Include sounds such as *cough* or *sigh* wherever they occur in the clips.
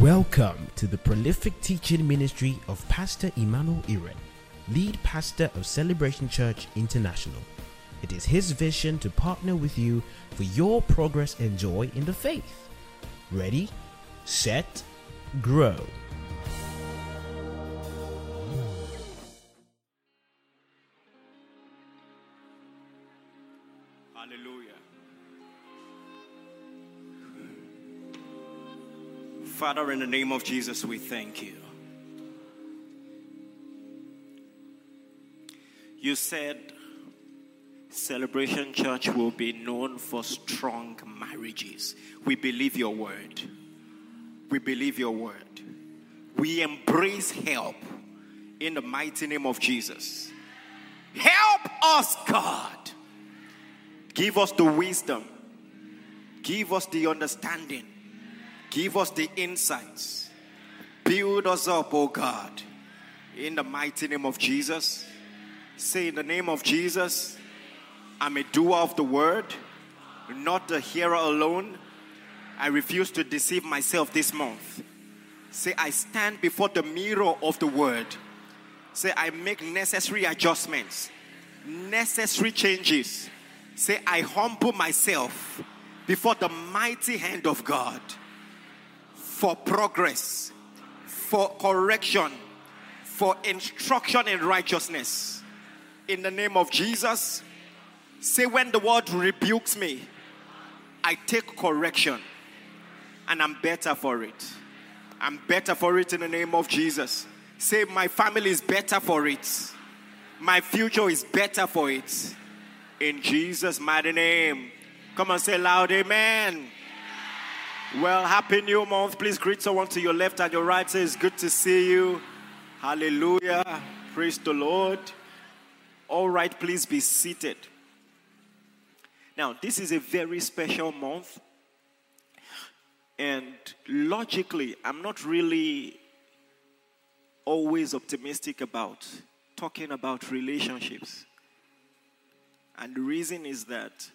Welcome to the prolific teaching ministry of Pastor Emmanuel Iren, lead pastor of Celebration Church International. It is his vision to partner with you for your progress and joy in the faith. Ready, set, grow. Father, in the name of Jesus, we thank you. You said Celebration Church will be known for strong marriages. We believe your word. We believe your word. We embrace help in the mighty name of Jesus. Help us, God. Give us the wisdom. Give us the understanding. Give us the insights. Build us up, oh God. In the mighty name of Jesus. Say, in the name of Jesus, I'm a doer of the word, not a hearer alone. I refuse to deceive myself this month. Say, I stand before the mirror of the word. Say, I make necessary adjustments, necessary changes. Say, I humble myself before the mighty hand of God for progress, for correction, for instruction in righteousness. In the name of Jesus, say, when the word rebukes me, I take correction and I'm better for it. I'm better for it in the name of Jesus. Say, my family is better for it. My future is better for it. In Jesus' mighty name. Come on, say loud, Amen. Well, happy new month. Please greet someone to your left and your right. Say, it's good to see you. Hallelujah. Praise the Lord. All right, please be seated. Now, this is a very special month. And logically, I'm not really always optimistic about talking about relationships. And the reason is that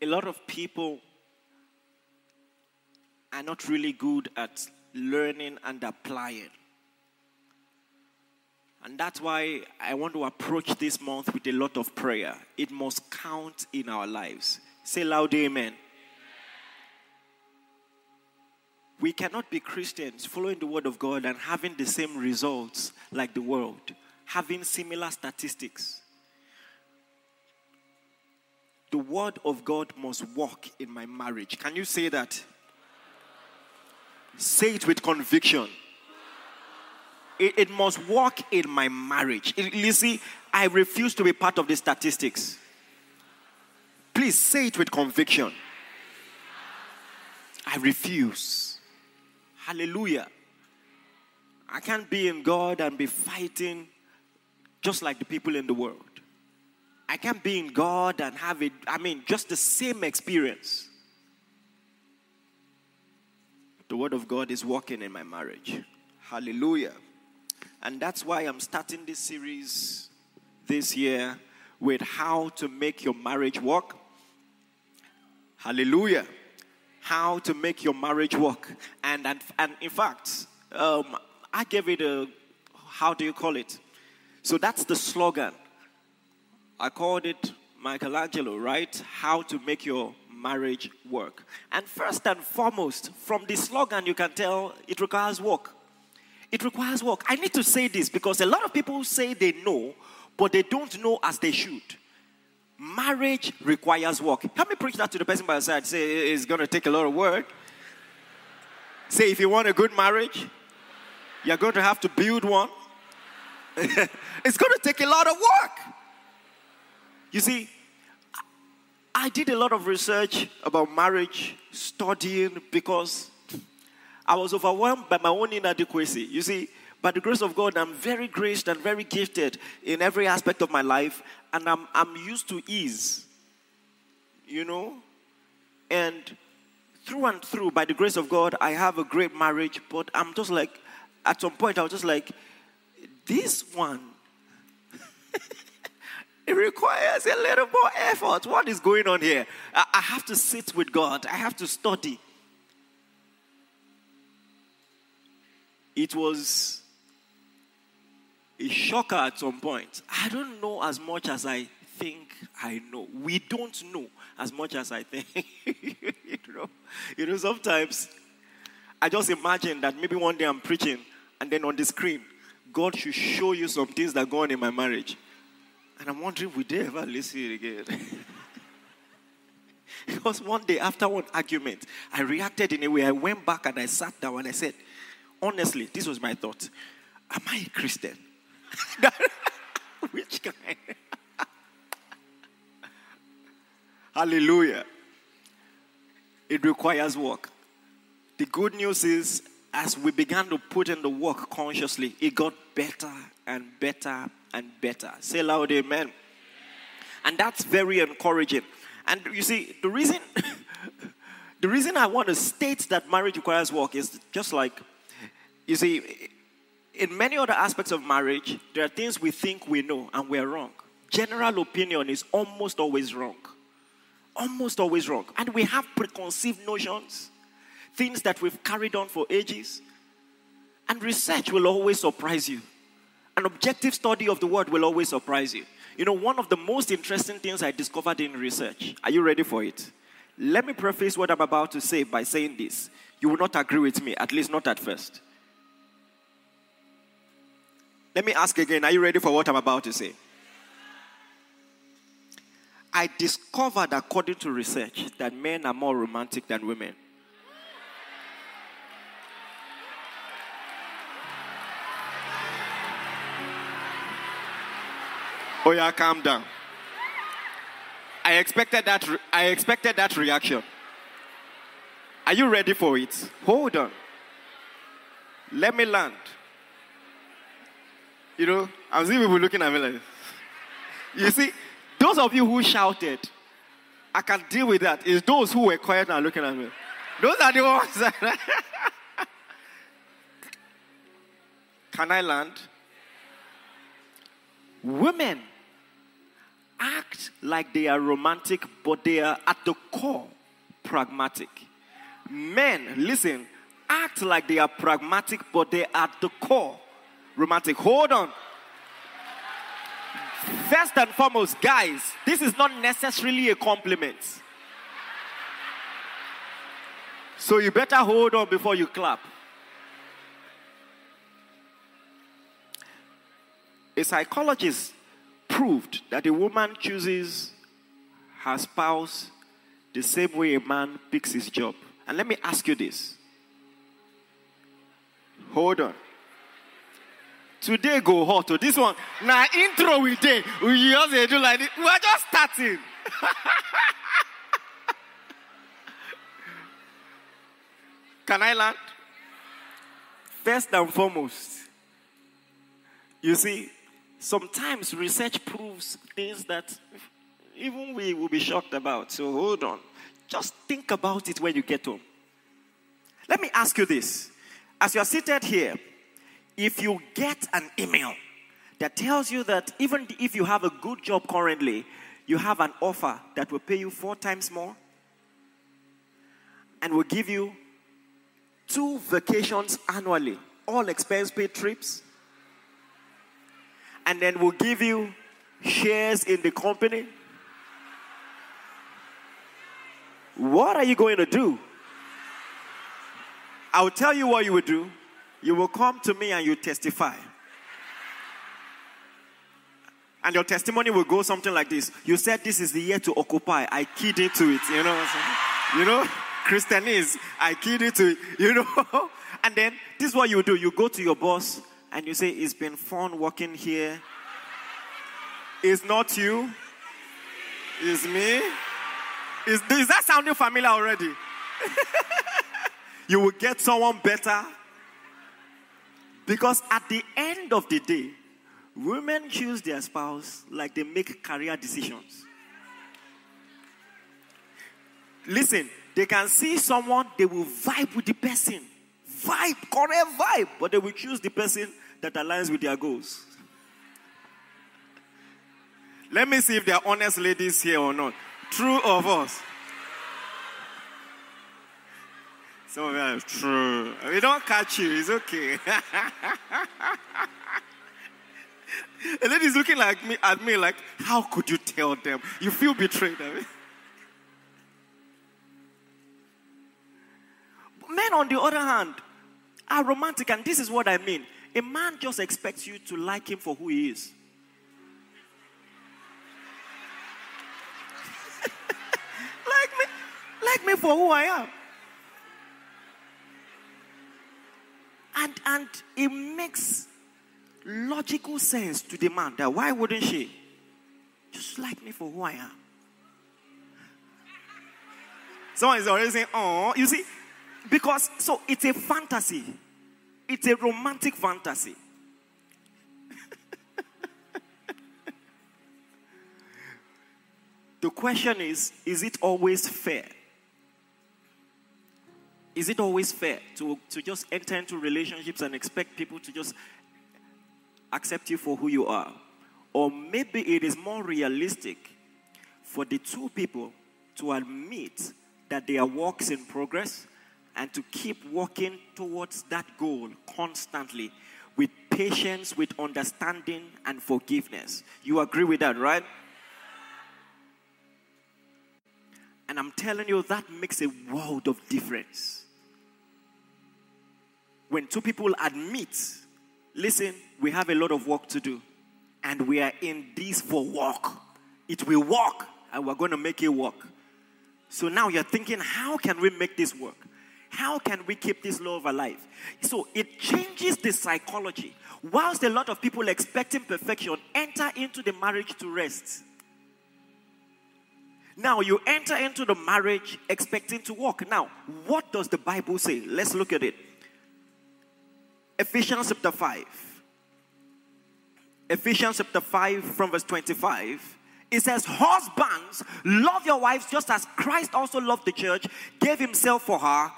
a lot of people are not really good at learning and applying. And that's why I want to approach this month with a lot of prayer. It must count in our lives. Say loud, Amen. We cannot be Christians following the Word of God and having the same results like the world, having similar statistics. The Word of God must work in my marriage. Can you say that? Say it with conviction. It, it must work in my marriage. You see, I refuse to be part of the statistics. Please say it with conviction. I refuse. Hallelujah. I can't be in God and be fighting just like the people in the world. I can't be in God and have it, I mean, just the same experience. The Word of God is working in my marriage. Hallelujah. And that's why I'm starting this series this year with how to make your marriage work. Hallelujah. How to make your marriage work. And, and, and in fact, um, I gave it a, how do you call it? So that's the slogan. I called it Michelangelo, right? How to make your marriage work. And first and foremost, from the slogan, you can tell it requires work. It requires work. I need to say this because a lot of people say they know, but they don't know as they should. Marriage requires work. Help me preach that to the person by your side. Say it's going to take a lot of work. Say if you want a good marriage, you're going to have to build one. *laughs* it's going to take a lot of work. You see, I did a lot of research about marriage, studying, because I was overwhelmed by my own inadequacy. You see, by the grace of God, I'm very graced and very gifted in every aspect of my life, and I'm, I'm used to ease. You know? And through and through, by the grace of God, I have a great marriage, but I'm just like, at some point, I was just like, this one It requires a little more effort. What is going on here? I, have to sit with God, I have to study. It was a shocker at some point. I don't know as much as I think I know. We don't know as much as I think. *laughs* you know, you know, sometimes I just imagine that maybe one day I'm preaching and then on the screen, God should show you some things that go on in my marriage. And I'm wondering, would they ever listen again? *laughs* because one day after one argument, I reacted in a way. I went back and I sat down and I said, honestly, this was my thought. Am I a Christian? *laughs* Which kind? *laughs* Hallelujah. It requires work. The good news is, as we began to put in the work consciously, it got better and better and better. Say loud, amen. And that's very encouraging. And you see, the reason *laughs* the reason I want to state that marriage requires work is just like you see, in many other aspects of marriage, there are things we think we know and we're wrong. General opinion is almost always wrong. Almost always wrong. And we have preconceived notions, things that we've carried on for ages. And research will always surprise you. An objective study of the word will always surprise you. You know, one of the most interesting things I discovered in research, are you ready for it? Let me preface what I'm about to say by saying this. You will not agree with me, at least not at first. Let me ask again are you ready for what I'm about to say? I discovered, according to research, that men are more romantic than women. Oh yeah, calm down. I expected that. Re- I expected that reaction. Are you ready for it? Hold on. Let me land. You know, I'm seeing people looking at me like. You see, those of you who shouted, I can deal with that. Is those who were quiet and looking at me. Those are the ones. That *laughs* can I land? Women act like they are romantic, but they are at the core pragmatic. Men, listen, act like they are pragmatic, but they are at the core romantic. Hold on. First and foremost, guys, this is not necessarily a compliment. So you better hold on before you clap. A psychologist proved that a woman chooses her spouse the same way a man picks his job. And let me ask you this. Hold on. Today go hot. To oh. this one, now intro we did. We just do like this. We are just starting. *laughs* Can I land? First and foremost, you see, sometimes research proves things that even we will be shocked about. So hold on. Just think about it when you get home. Let me ask you this. As you are seated here, if you get an email that tells you that even if you have a good job currently, you have an offer that will pay you four times more and will give you two vacations annually, all expense paid trips, and then we'll give you shares in the company. What are you going to do? I'll tell you what you will do you will come to me and you testify. And your testimony will go something like this. You said this is the year to occupy. I keyed into it. You know You know? *laughs* Christian is I keyed into it. You know? *laughs* And then this is what you do. You go to your boss and you say, It's been fun working here. It's not you. It's me. Is, is that sounding familiar already? *laughs* you will get someone better because at the end of the day, women choose their spouse like they make career decisions. Listen, they can see someone, they will vibe with the person. Vibe, correct vibe, but they will choose the person that aligns with their goals. Let me see if there are honest ladies here or not. True or false? Some of you are true. We don't catch you. It's okay. *laughs* the lady's looking like me at me like, how could you tell them? You feel betrayed. I mean. Men, on the other hand, are romantic, and this is what I mean. A man just expects you to like him for who he is. *laughs* like me, like me for who I am. And and it makes logical sense to the man that why wouldn't she just like me for who I am? Someone is already saying, oh, you see, because so it's a fantasy. It's a romantic fantasy. *laughs* the question is is it always fair? Is it always fair to, to just enter into relationships and expect people to just accept you for who you are? Or maybe it is more realistic for the two people to admit that they are works in progress and to keep working towards that goal constantly with patience, with understanding, and forgiveness. You agree with that, right? And I'm telling you, that makes a world of difference. When two people admit, listen, we have a lot of work to do, and we are in this for work. It will work, and we're going to make it work. So now you're thinking, how can we make this work? How can we keep this love alive? So it changes the psychology. Whilst a lot of people expecting perfection enter into the marriage to rest. Now you enter into the marriage expecting to walk. Now, what does the Bible say? Let's look at it. Ephesians chapter 5. Ephesians chapter 5 from verse 25. It says, Husbands, love your wives just as Christ also loved the church, gave himself for her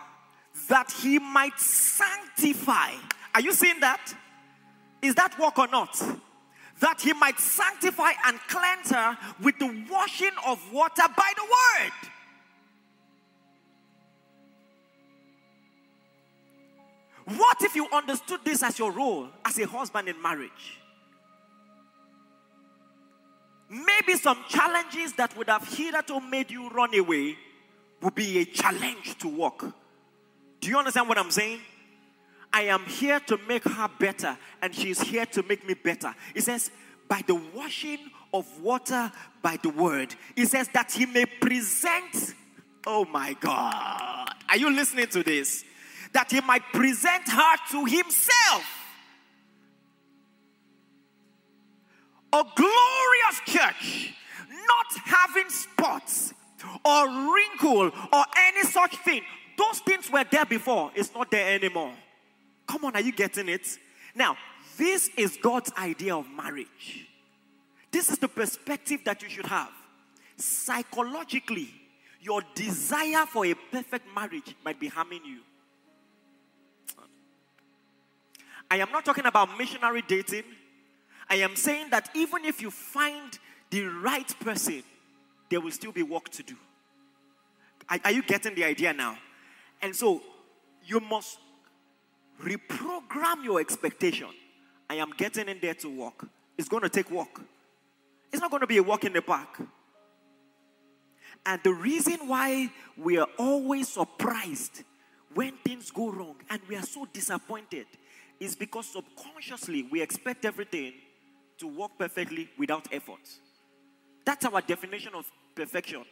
that he might sanctify. Are you seeing that? Is that work or not? That he might sanctify and cleanse her with the washing of water by the word. What if you understood this as your role as a husband in marriage? Maybe some challenges that would have hitherto made you run away will be a challenge to walk. Do you understand what I'm saying? I am here to make her better, and she's here to make me better. It says, by the washing of water by the word. It says that he may present. Oh my God. Are you listening to this? That he might present her to himself. A glorious church, not having spots or wrinkle or any such thing, those things were there before, it's not there anymore. Come on, are you getting it? Now, this is God's idea of marriage. This is the perspective that you should have. Psychologically, your desire for a perfect marriage might be harming you. I am not talking about missionary dating. I am saying that even if you find the right person, there will still be work to do. Are, are you getting the idea now? And so you must reprogram your expectation. I am getting in there to work. It's going to take work. It's not going to be a walk in the park. And the reason why we are always surprised when things go wrong and we are so disappointed is because subconsciously we expect everything to work perfectly without effort. That's our definition of perfection.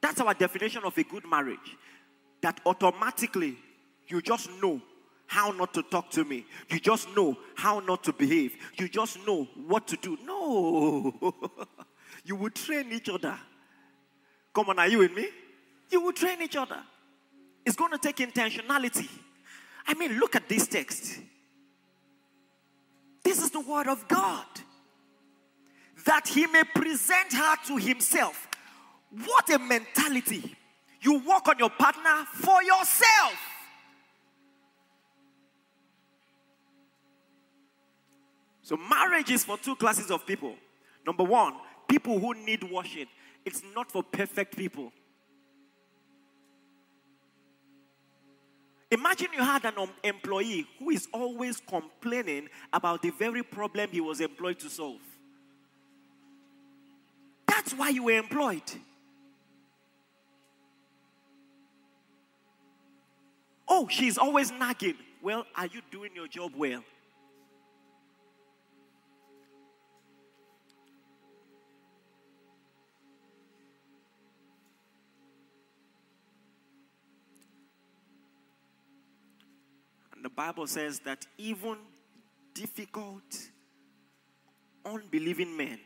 That's our definition of a good marriage that automatically you just know how not to talk to me. You just know how not to behave. You just know what to do. No. *laughs* you will train each other. Come on, are you with me? You will train each other. It's going to take intentionality. I mean, look at this text. This is the word of God. That he may present her to himself. What a mentality. You work on your partner for yourself. So, marriage is for two classes of people Number one, people who need washing. It's not for perfect people. Imagine you had an employee who is always complaining about the very problem he was employed to solve. That's why you were employed. Oh, she's always nagging. Well, are you doing your job well? And the Bible says that even difficult, unbelieving men,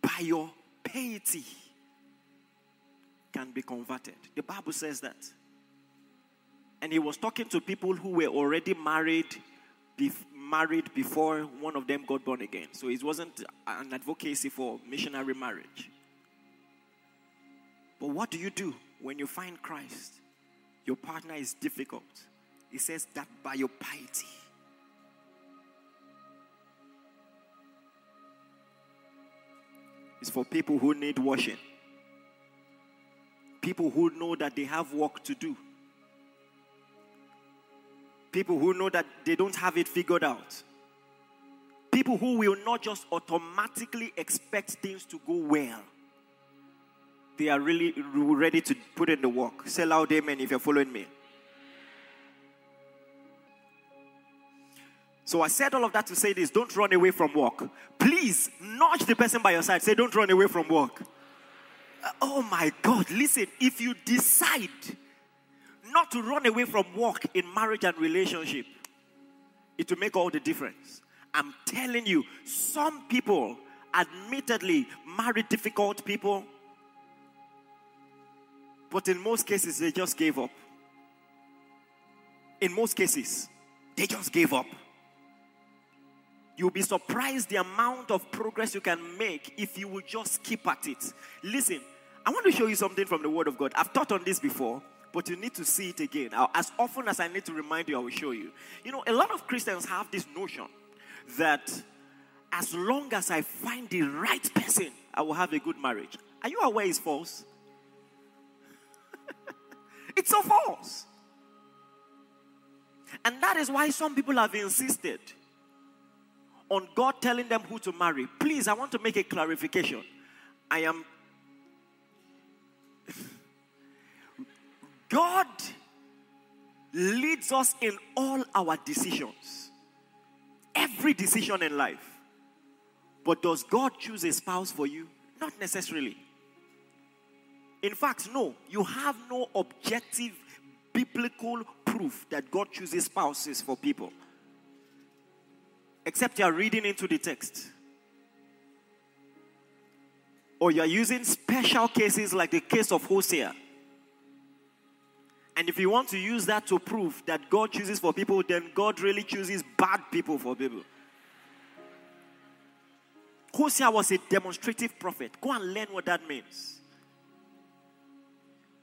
by your piety, can be converted. The Bible says that. And he was talking to people who were already married, bef- married before one of them got born again. So it wasn't an advocacy for missionary marriage. But what do you do when you find Christ? Your partner is difficult. He says that by your piety. It's for people who need washing. People who know that they have work to do. People who know that they don't have it figured out. People who will not just automatically expect things to go well. They are really ready to put in the work. Say loud amen if you're following me. So I said all of that to say this don't run away from work. Please nudge the person by your side. Say, don't run away from work. Uh, oh my God, listen, if you decide not to run away from work in marriage and relationship, it will make all the difference. I'm telling you, some people, admittedly, marry difficult people, but in most cases, they just gave up. In most cases, they just gave up. You'll be surprised the amount of progress you can make if you will just keep at it. Listen, I want to show you something from the Word of God. I've taught on this before, but you need to see it again. As often as I need to remind you, I will show you. You know, a lot of Christians have this notion that as long as I find the right person, I will have a good marriage. Are you aware it's false? *laughs* it's so false. And that is why some people have insisted on God telling them who to marry. Please, I want to make a clarification. I am. God leads us in all our decisions, every decision in life. But does God choose a spouse for you? Not necessarily. In fact, no, you have no objective biblical proof that God chooses spouses for people. Except you are reading into the text. Or you are using special cases like the case of Hosea. And if you want to use that to prove that God chooses for people, then God really chooses bad people for people. Hosea was a demonstrative prophet. Go and learn what that means.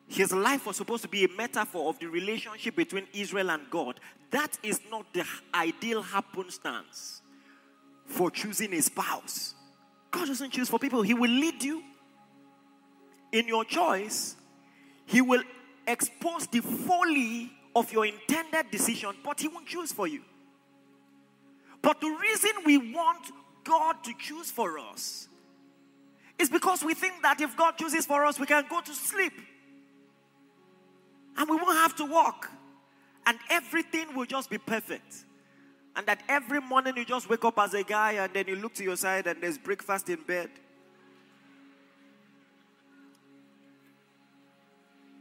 His life was supposed to be a metaphor of the relationship between Israel and God. That is not the ideal happenstance for choosing a spouse. God doesn't choose for people, He will lead you in your choice. He will expose the folly of your intended decision, but He won't choose for you. But the reason we want God to choose for us is because we think that if God chooses for us, we can go to sleep and we won't have to walk, and everything will just be perfect. And that every morning you just wake up as a guy and then you look to your side and there's breakfast in bed.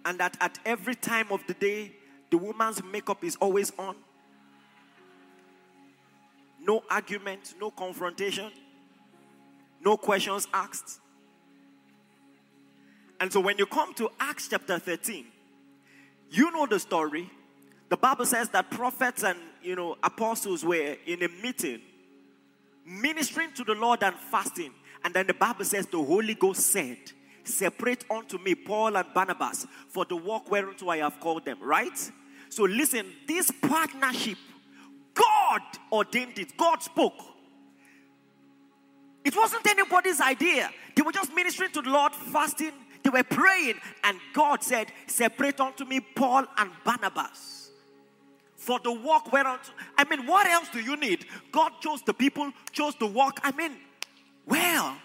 And that at every time of the day, the woman's makeup is always on. No argument, no confrontation, no questions asked. And so when you come to Acts chapter 13, you know the story. The Bible says that prophets and you know apostles were in a meeting ministering to the Lord and fasting. And then the Bible says the Holy Ghost said, Separate unto me Paul and Barnabas for the work whereunto I have called them. Right? So listen, this partnership, God ordained it, God spoke. It wasn't anybody's idea. They were just ministering to the Lord, fasting, they were praying, and God said, Separate unto me Paul and Barnabas for the work whereunto. I mean, what else do you need? God chose the people, chose the work. I mean, well,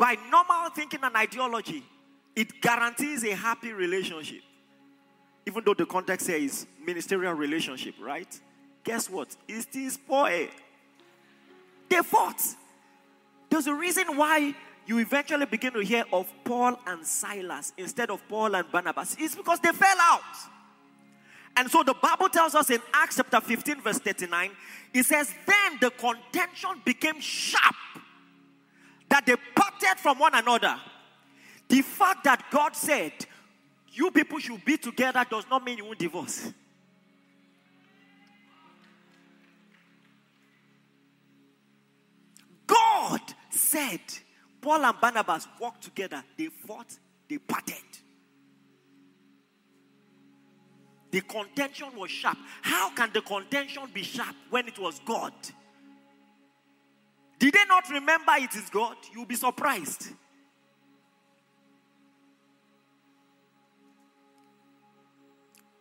by normal thinking and ideology, it guarantees a happy relationship. Even though the context here is ministerial relationship, right? Guess what? It is spoiled. They fought. There's a reason why you eventually begin to hear of Paul and Silas instead of Paul and Barnabas. It's because they fell out. And so the Bible tells us in Acts chapter 15, verse 39, it says, Then the contention became sharp, that they parted from one another. The fact that God said, You people should be together does not mean you won't divorce. God said, Paul and Barnabas walked together. They fought, they parted. The contention was sharp. How can the contention be sharp when it was God? Did they not remember it is God? You'll be surprised.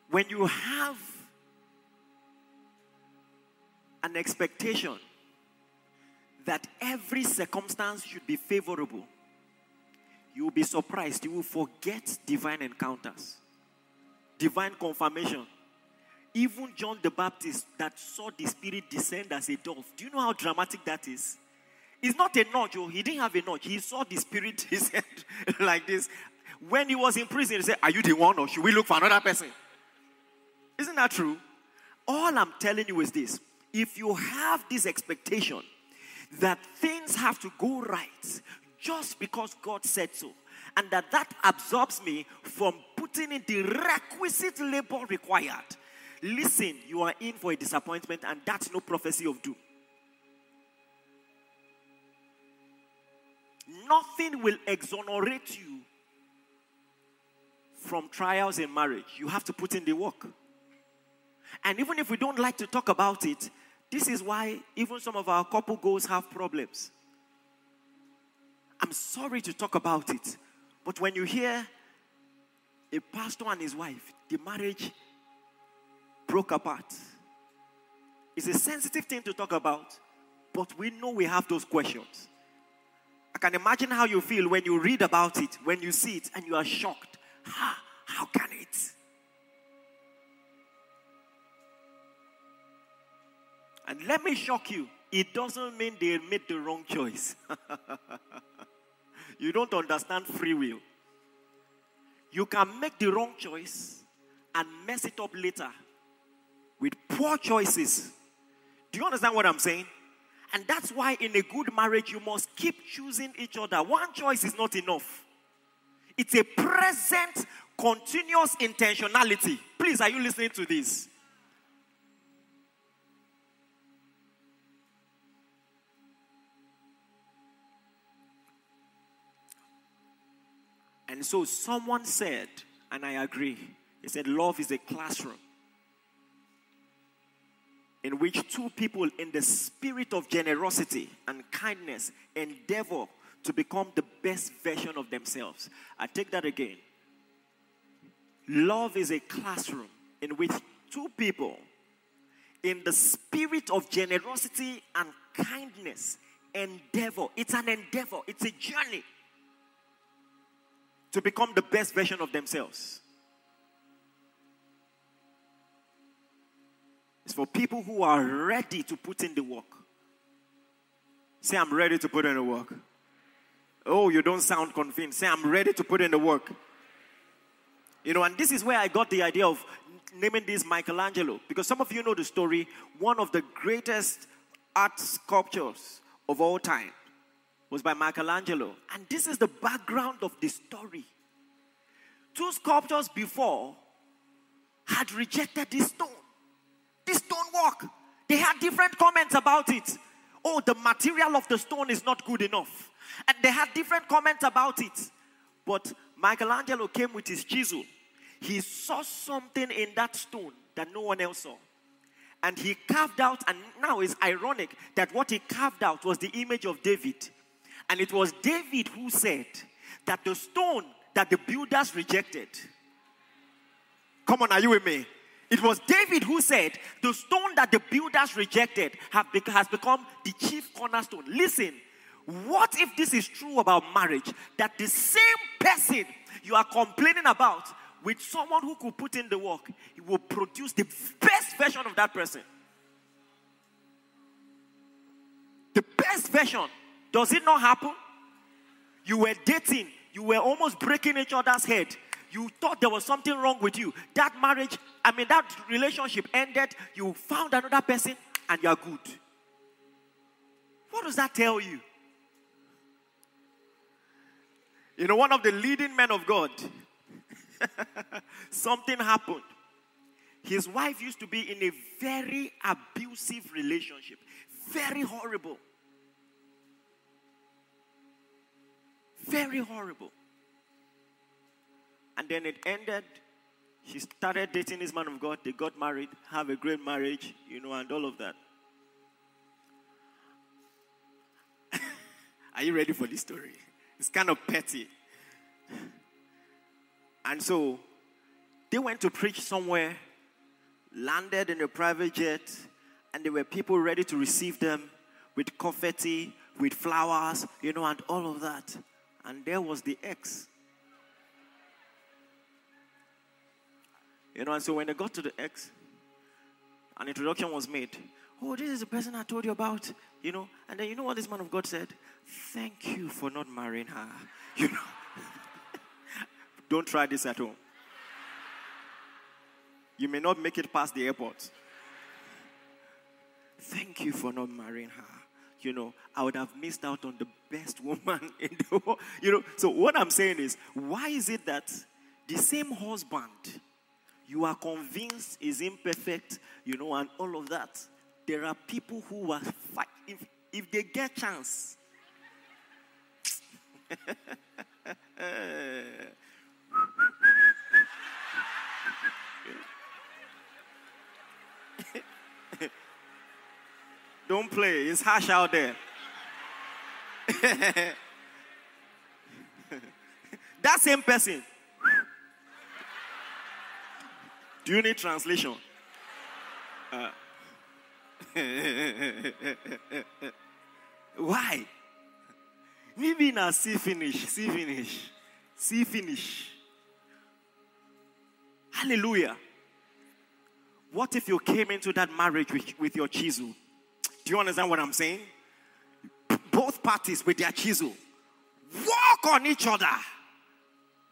When you have an expectation that every circumstance should be favorable, you will be surprised. You will forget divine encounters, divine confirmation. Even John the Baptist, that saw the Spirit descend as a dove. Do you know how dramatic that is? It's not a nudge, oh, he didn't have a nudge. He saw the Spirit He *laughs* said, like this. When he was in prison, he said, Are you the one, or should we look for another person? Isn't that true? All I'm telling you is this if you have this expectation, that things have to go right just because God said so. And that that absorbs me from putting in the requisite labor required. Listen, you are in for a disappointment, and that's no prophecy of doom. Nothing will exonerate you from trials in marriage. You have to put in the work. And even if we don't like to talk about it, this is why even some of our couple goals have problems. I'm sorry to talk about it, but when you hear a pastor and his wife, the marriage broke apart. It's a sensitive thing to talk about, but we know we have those questions. Can imagine how you feel when you read about it, when you see it, and you are shocked. How, how can it? And let me shock you it doesn't mean they made the wrong choice. *laughs* you don't understand free will. You can make the wrong choice and mess it up later with poor choices. Do you understand what I'm saying? And that's why in a good marriage, you must keep choosing each other. One choice is not enough, it's a present, continuous intentionality. Please, are you listening to this? And so someone said, and I agree, he said, Love is a classroom in which two people, in the spirit of generosity and kindness, endeavor to become the best version of themselves. I take that again. Love is a classroom in which two people, in the spirit of generosity and kindness, endeavor. It's an endeavor, it's a journey to become the best version of themselves. It's for people who are ready to put in the work. Say, I'm ready to put in the work. Oh, you don't sound convinced. Say, I'm ready to put in the work. You know, and this is where I got the idea of naming this Michelangelo. Because some of you know the story. One of the greatest art sculptures of all time was by Michelangelo. And this is the background of the story. Two sculptors before had rejected this stone, They had different comments about it. Oh, the material of the stone is not good enough. And they had different comments about it. But Michelangelo came with his chisel. He saw something in that stone that no one else saw. And he carved out, and now it's ironic that what he carved out was the image of David. And it was David who said that the stone that the builders rejected. Come on, are you with me? It was David who said, The stone that the builders rejected has become the chief cornerstone. Listen, what if this is true about marriage? That the same person you are complaining about with someone who could put in the work, he will produce the best version of that person. The best version. Does it not happen? You were dating, you were almost breaking each other's head. You thought there was something wrong with you. That marriage, I mean, that relationship ended. You found another person and you're good. What does that tell you? You know, one of the leading men of God, *laughs* something happened. His wife used to be in a very abusive relationship, very horrible. Very horrible. And then it ended. She started dating this man of God. They got married, have a great marriage, you know, and all of that. *laughs* Are you ready for this story? It's kind of petty. And so they went to preach somewhere, landed in a private jet, and there were people ready to receive them with confetti, with flowers, you know, and all of that. And there was the ex. You know, and so when they got to the ex, an introduction was made. Oh, this is the person I told you about, you know. And then you know what this man of God said? Thank you for not marrying her. *laughs* You know. Don't try this at home. You may not make it past the airport. Thank you for not marrying her. You know, I would have missed out on the best woman *laughs* in the world. You know, so what I'm saying is, why is it that the same husband you are convinced is imperfect, you know, and all of that, there are people who are fight if, if they get chance. Don't play, it's harsh out there. *laughs* that same person. Do you need translation? Uh. *laughs* Why? Maybe now see finish, see finish, see finish. Hallelujah. What if you came into that marriage with, with your chisel? Do you understand what I'm saying? Both parties with their chisel walk on each other.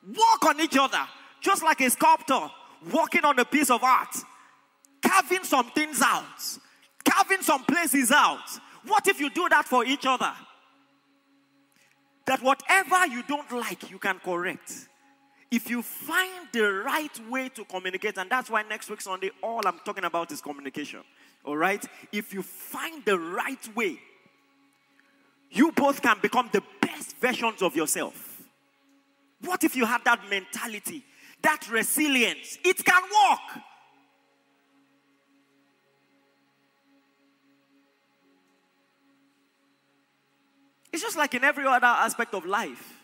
Walk on each other. Just like a sculptor walking on a piece of art, carving some things out, carving some places out. What if you do that for each other? That whatever you don't like, you can correct if you find the right way to communicate, and that's why next week Sunday, all I'm talking about is communication. All right? If you find the right way, you both can become the best versions of yourself. What if you have that mentality, that resilience? It can work. It's just like in every other aspect of life.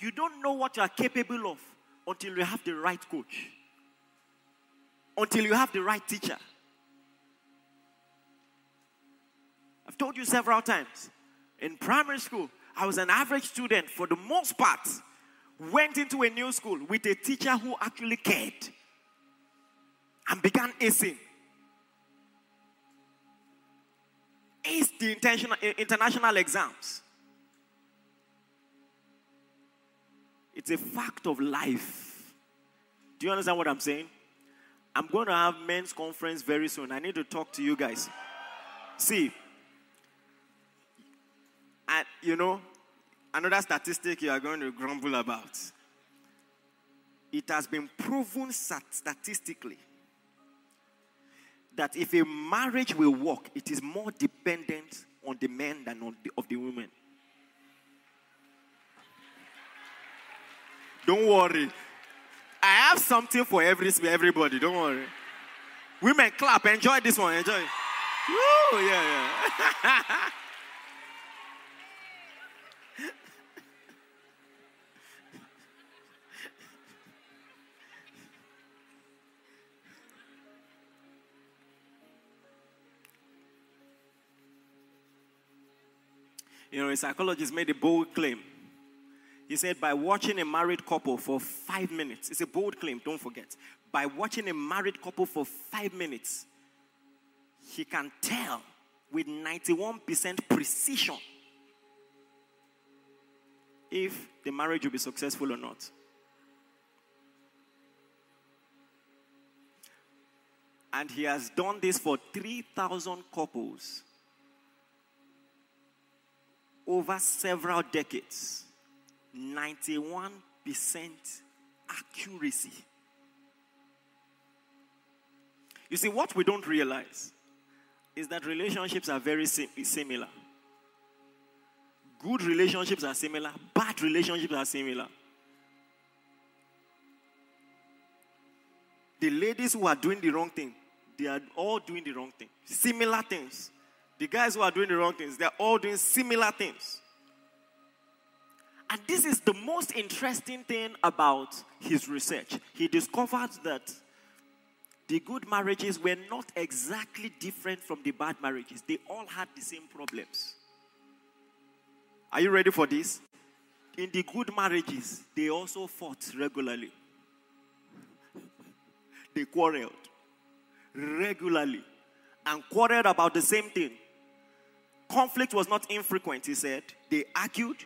You don't know what you are capable of until you have the right coach, until you have the right teacher. I've told you several times. In primary school, I was an average student for the most part. Went into a new school with a teacher who actually cared and began acing. Aced the international exams. It's a fact of life. Do you understand what I'm saying? I'm going to have men's conference very soon. I need to talk to you guys. See, and you know, another statistic you are going to grumble about. It has been proven statistically that if a marriage will work, it is more dependent on the men than on the, of the women. Don't worry. I have something for every, everybody. Don't worry. Women, clap. Enjoy this one. Enjoy. Woo, yeah, yeah. *laughs* You know, a psychologist made a bold claim. He said, by watching a married couple for five minutes, it's a bold claim, don't forget. By watching a married couple for five minutes, he can tell with 91% precision if the marriage will be successful or not. And he has done this for 3,000 couples over several decades 91% accuracy. You see, what we don't realize is that relationships are very sim- similar. Good relationships are similar, bad relationships are similar. The ladies who are doing the wrong thing, they are all doing the wrong thing. Similar things. The guys who are doing the wrong things, they're all doing similar things. And this is the most interesting thing about his research. He discovered that the good marriages were not exactly different from the bad marriages, they all had the same problems. Are you ready for this? In the good marriages, they also fought regularly. They quarreled regularly and quarreled about the same thing. Conflict was not infrequent, he said. They argued,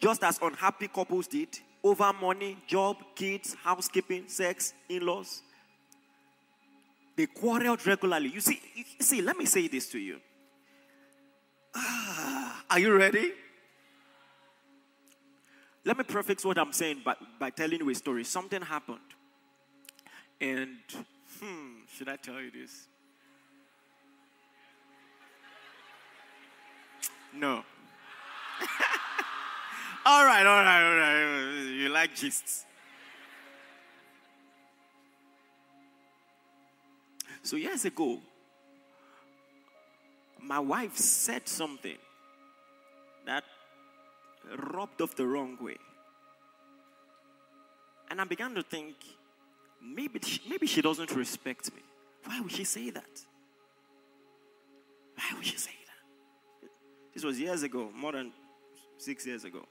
just as unhappy couples did, over money, job, kids, housekeeping, sex, in laws. They quarreled regularly. You see, you see, let me say this to you. Ah, are you ready? Let me prefix what I'm saying by, by telling you a story. Something happened. And, hmm, should I tell you this? No. *laughs* all right, all right, all right. You like gists. So, years ago, my wife said something that rubbed off the wrong way. And I began to think, maybe she, maybe she doesn't respect me. Why would she say that? Why would she say? This was years ago, more than six years ago.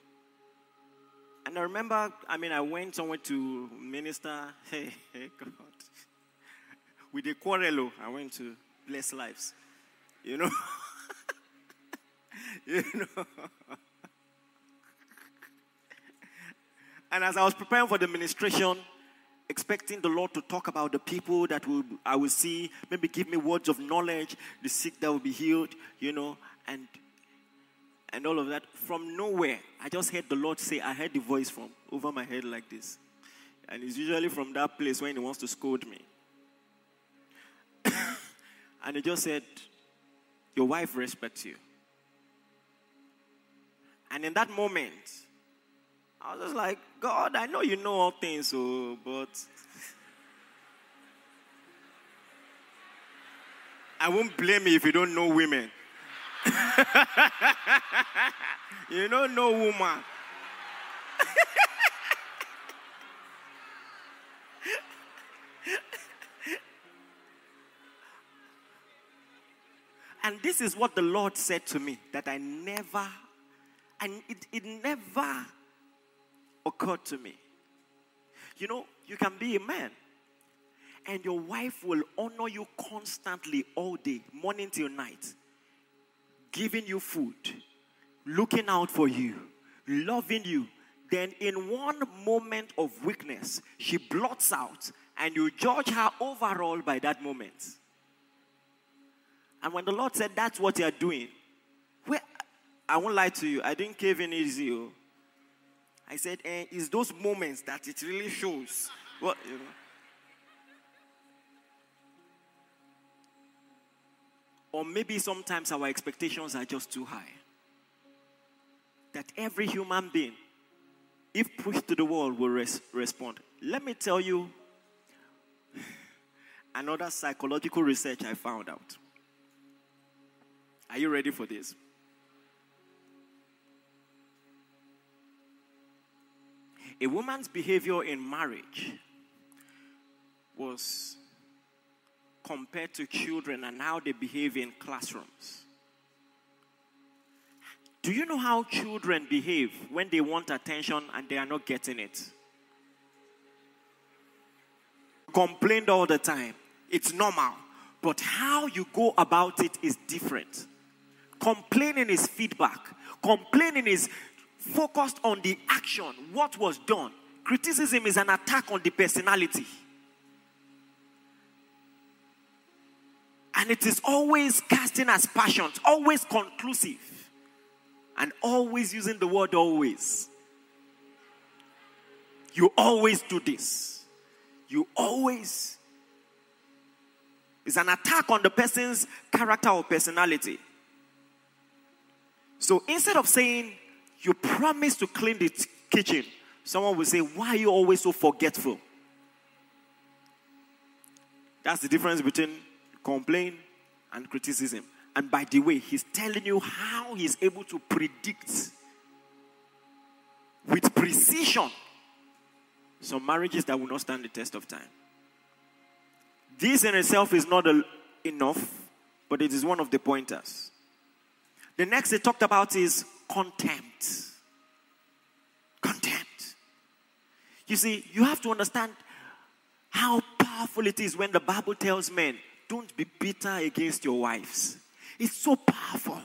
And I remember, I mean, I went somewhere to minister. *laughs* Hey, hey, God. With a quarrel, oh, I went to bless lives. You know? *laughs* you know? and as I was preparing for the ministration, expecting the Lord to talk about the people that will, I will see, maybe give me words of knowledge, the sick that will be healed, you know, and and all of that. From nowhere, I just heard the Lord say, I heard the voice from over my head like this. And it's usually from that place when he wants to scold me. *coughs* and he just said, Your wife respects you. And in that moment, I was just like, God, I know you know all things, so, but *laughs* I won't blame you if you don't know women. *laughs* you don't know woman. *laughs* and this is what the Lord said to me that I never, and it, it never occurred to me. You know, you can be a man and your wife will honor you constantly all day, morning till night, giving you food, looking out for you, loving you. Then, in one moment of weakness, she blots out, and you judge her overall by that moment. And when the Lord said that's what you're doing, well, I won't lie to you, I didn't cave in easy. Oh. I said, eh, it's those moments that it really shows. What, you know. Or maybe sometimes our expectations are just too high. That every human being, if pushed to the wall, will res- respond. Let me tell you, *sighs* another psychological research I found out. Are you ready for this? A woman's behavior in marriage was compared to children and how they behave in classrooms. Do you know how children behave when they want attention and they are not getting it? Complained all the time. It's normal. But how you go about it is different. Complaining is feedback. Complaining is focused on the action, what was done. Criticism is an attack on the personality. And it is always casting aspersions, always conclusive, and always using the word always. You always do this. You always. It's an attack on the person's character or personality. So instead of saying, you promise to clean the t- kitchen, someone will say, Why are you always so forgetful? That's the difference between complain and criticism. And by the way, he's telling you how he's able to predict with precision some marriages that will not stand the test of time. This in itself is not a, enough, but it is one of the pointers. The next they talked about is contempt. Contempt. You see, you have to understand how powerful it is when the Bible tells men don't be bitter against your wives. It's so powerful.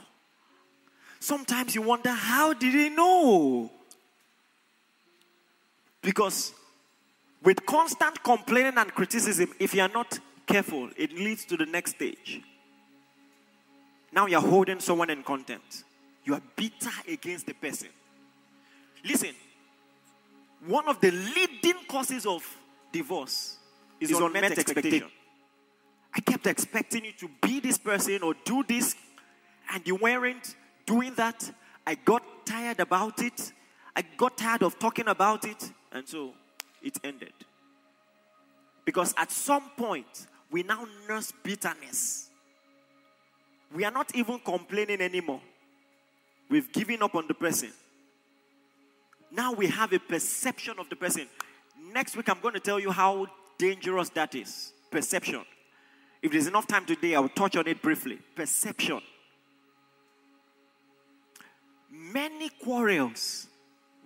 Sometimes you wonder, how did he know? Because with constant complaining and criticism, if you are not careful, it leads to the next stage. Now you're holding someone in contempt. You are bitter against the person. Listen, one of the leading causes of divorce is, is unmet expectation. I kept expecting you to be this person or do this, and you weren't doing that. I got tired about it. I got tired of talking about it, and so it ended. Because at some point, we now nurse bitterness. We are not even complaining anymore. We've given up on the person. Now we have a perception of the person. Next week, I'm going to tell you how dangerous that is. Perception. If there's enough time today, I will touch on it briefly. Perception. Many quarrels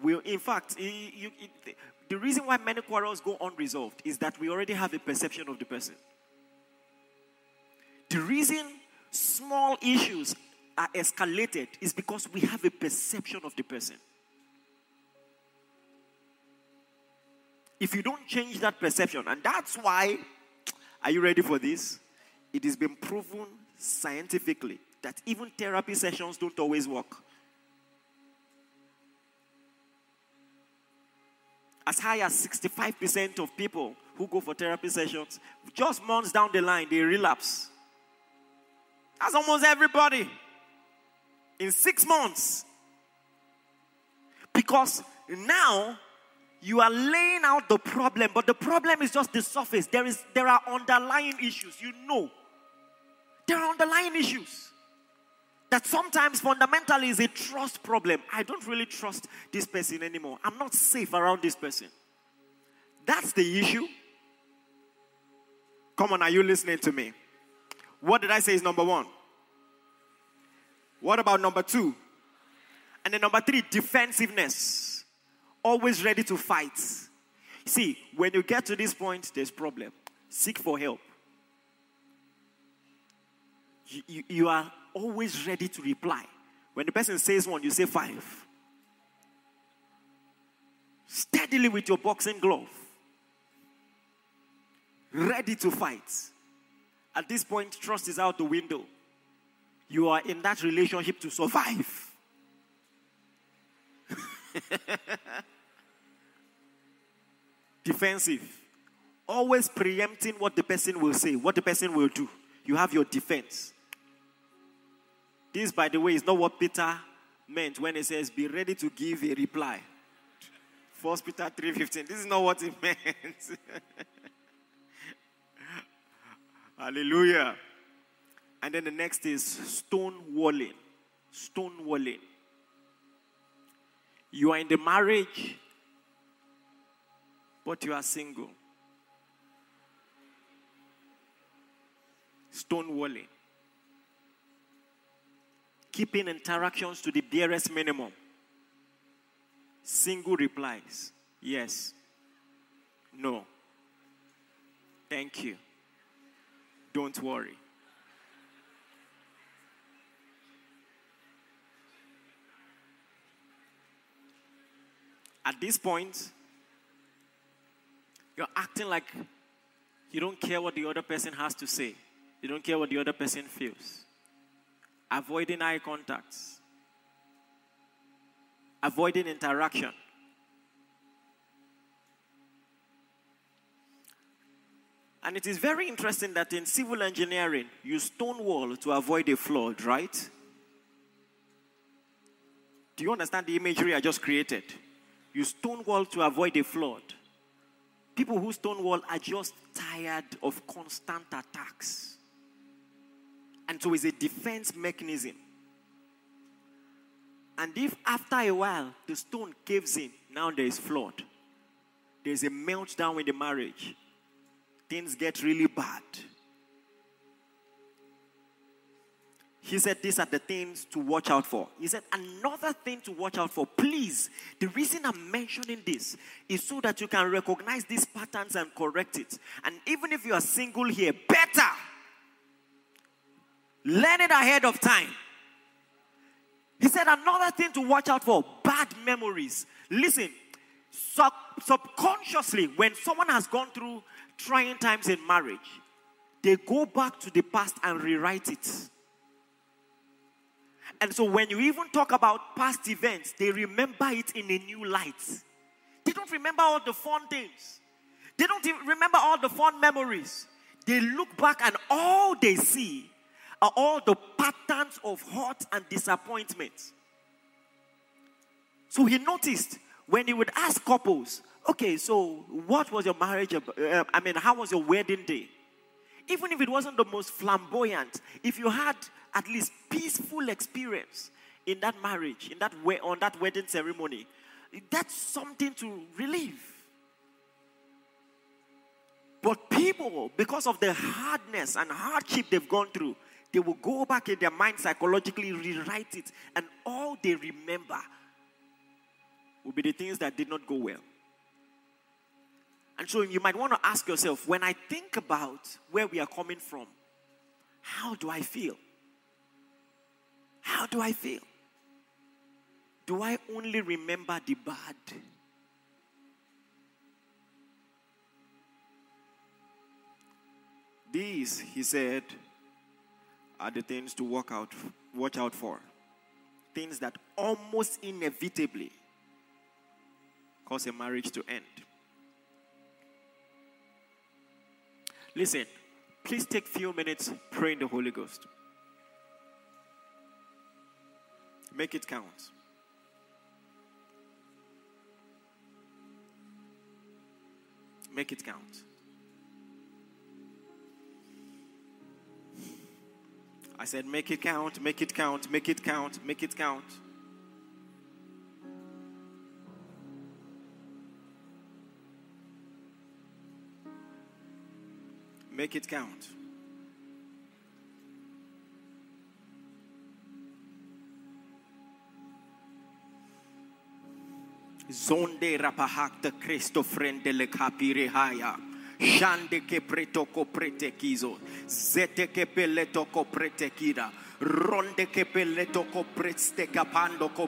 will, in fact, you, the reason why many quarrels go unresolved is that we already have a perception of the person. The reason small issues are escalated is because we have a perception of the person. If you don't change that perception, and that's why, are you ready for this? It has been proven scientifically that even therapy sessions don't always work. As high as 65% of people who go for therapy sessions, just months down the line, they relapse. That's almost everybody. In six months. Because now you are laying out the problem, but the problem is just the surface. There, is, there are underlying issues. You know. There are underlying issues that sometimes fundamentally is a trust problem. I don't really trust this person anymore. I'm not safe around this person. That's the issue. Come on, are you listening to me? What did I say is number one? What about number two? And then number three, defensiveness. Always ready to fight. See, when you get to this point, there's problem. Seek for help you, you, are always ready to reply. When the person says one, you say five. Steadily with your boxing glove. Ready to fight. At this point, trust is out the window. You are in that relationship to survive. *laughs* Defensive. Always preempting what the person will say, what the person will do. You have your defense. This, by the way, is not what Peter meant when he says, "Be ready to give a reply." First Peter three fifteen. This is not what he *laughs* meant. Hallelujah. And then the next is stone walling. Stone walling. You are in the marriage, but you are single. Stonewalling. Keeping interactions to the barest minimum. Single replies. Yes. No. Thank you. Don't worry. At this point, you're acting like you don't care what the other person has to say. You don't care what the other person feels. Avoiding eye contacts. Avoiding interaction. And it is very interesting that in civil engineering, you stonewall to avoid a flood, right? Do you understand the imagery I just created? You stonewall to avoid a flood. People who stonewall are just tired of constant attacks. And so it's a defense mechanism. And if after a while the stone caves in, now there is flood. There's a meltdown in the marriage. Things get really bad. He said, These are the things to watch out for. He said, Another thing to watch out for, please. The reason I'm mentioning this is so that you can recognize these patterns and correct it. And even if you are single here, better learn it ahead of time. He said, Another thing to watch out for bad memories. Listen, sub- subconsciously, when someone has gone through trying times in marriage, they go back to the past and rewrite it. And so when you even talk about past events, they remember it in a new light. They don't remember all the fun things. They don't remember all the fun memories. They look back and all they see are all the patterns of hurt and disappointment. So he noticed when he would ask couples, okay, so what was your marriage? Uh, I mean, how was your wedding day? Even if it wasn't the most flamboyant, if you had at least peaceful experience in that marriage, in that way, on that wedding ceremony, that's something to relieve. But people, because of the hardness and hardship they've gone through, they will go back in their mind psychologically, rewrite it, and all they remember will be the things that did not go well. And so you might want to ask yourself when I think about where we are coming from, how do I feel? How do I feel? Do I only remember the bad? These, he said, are the things to out, watch out for. Things that almost inevitably cause a marriage to end. Listen, please take a few minutes, pray in the Holy Ghost. Make it count. Make it count. I said, make it count, make it count, make it count, make it count. Make it count. Zonde rapahakta Cristo frente le capire haya. Shande ke preto ko prete kizo. Zete ke peleto ko prete kida. Ronde che pelleto ko preste capando ko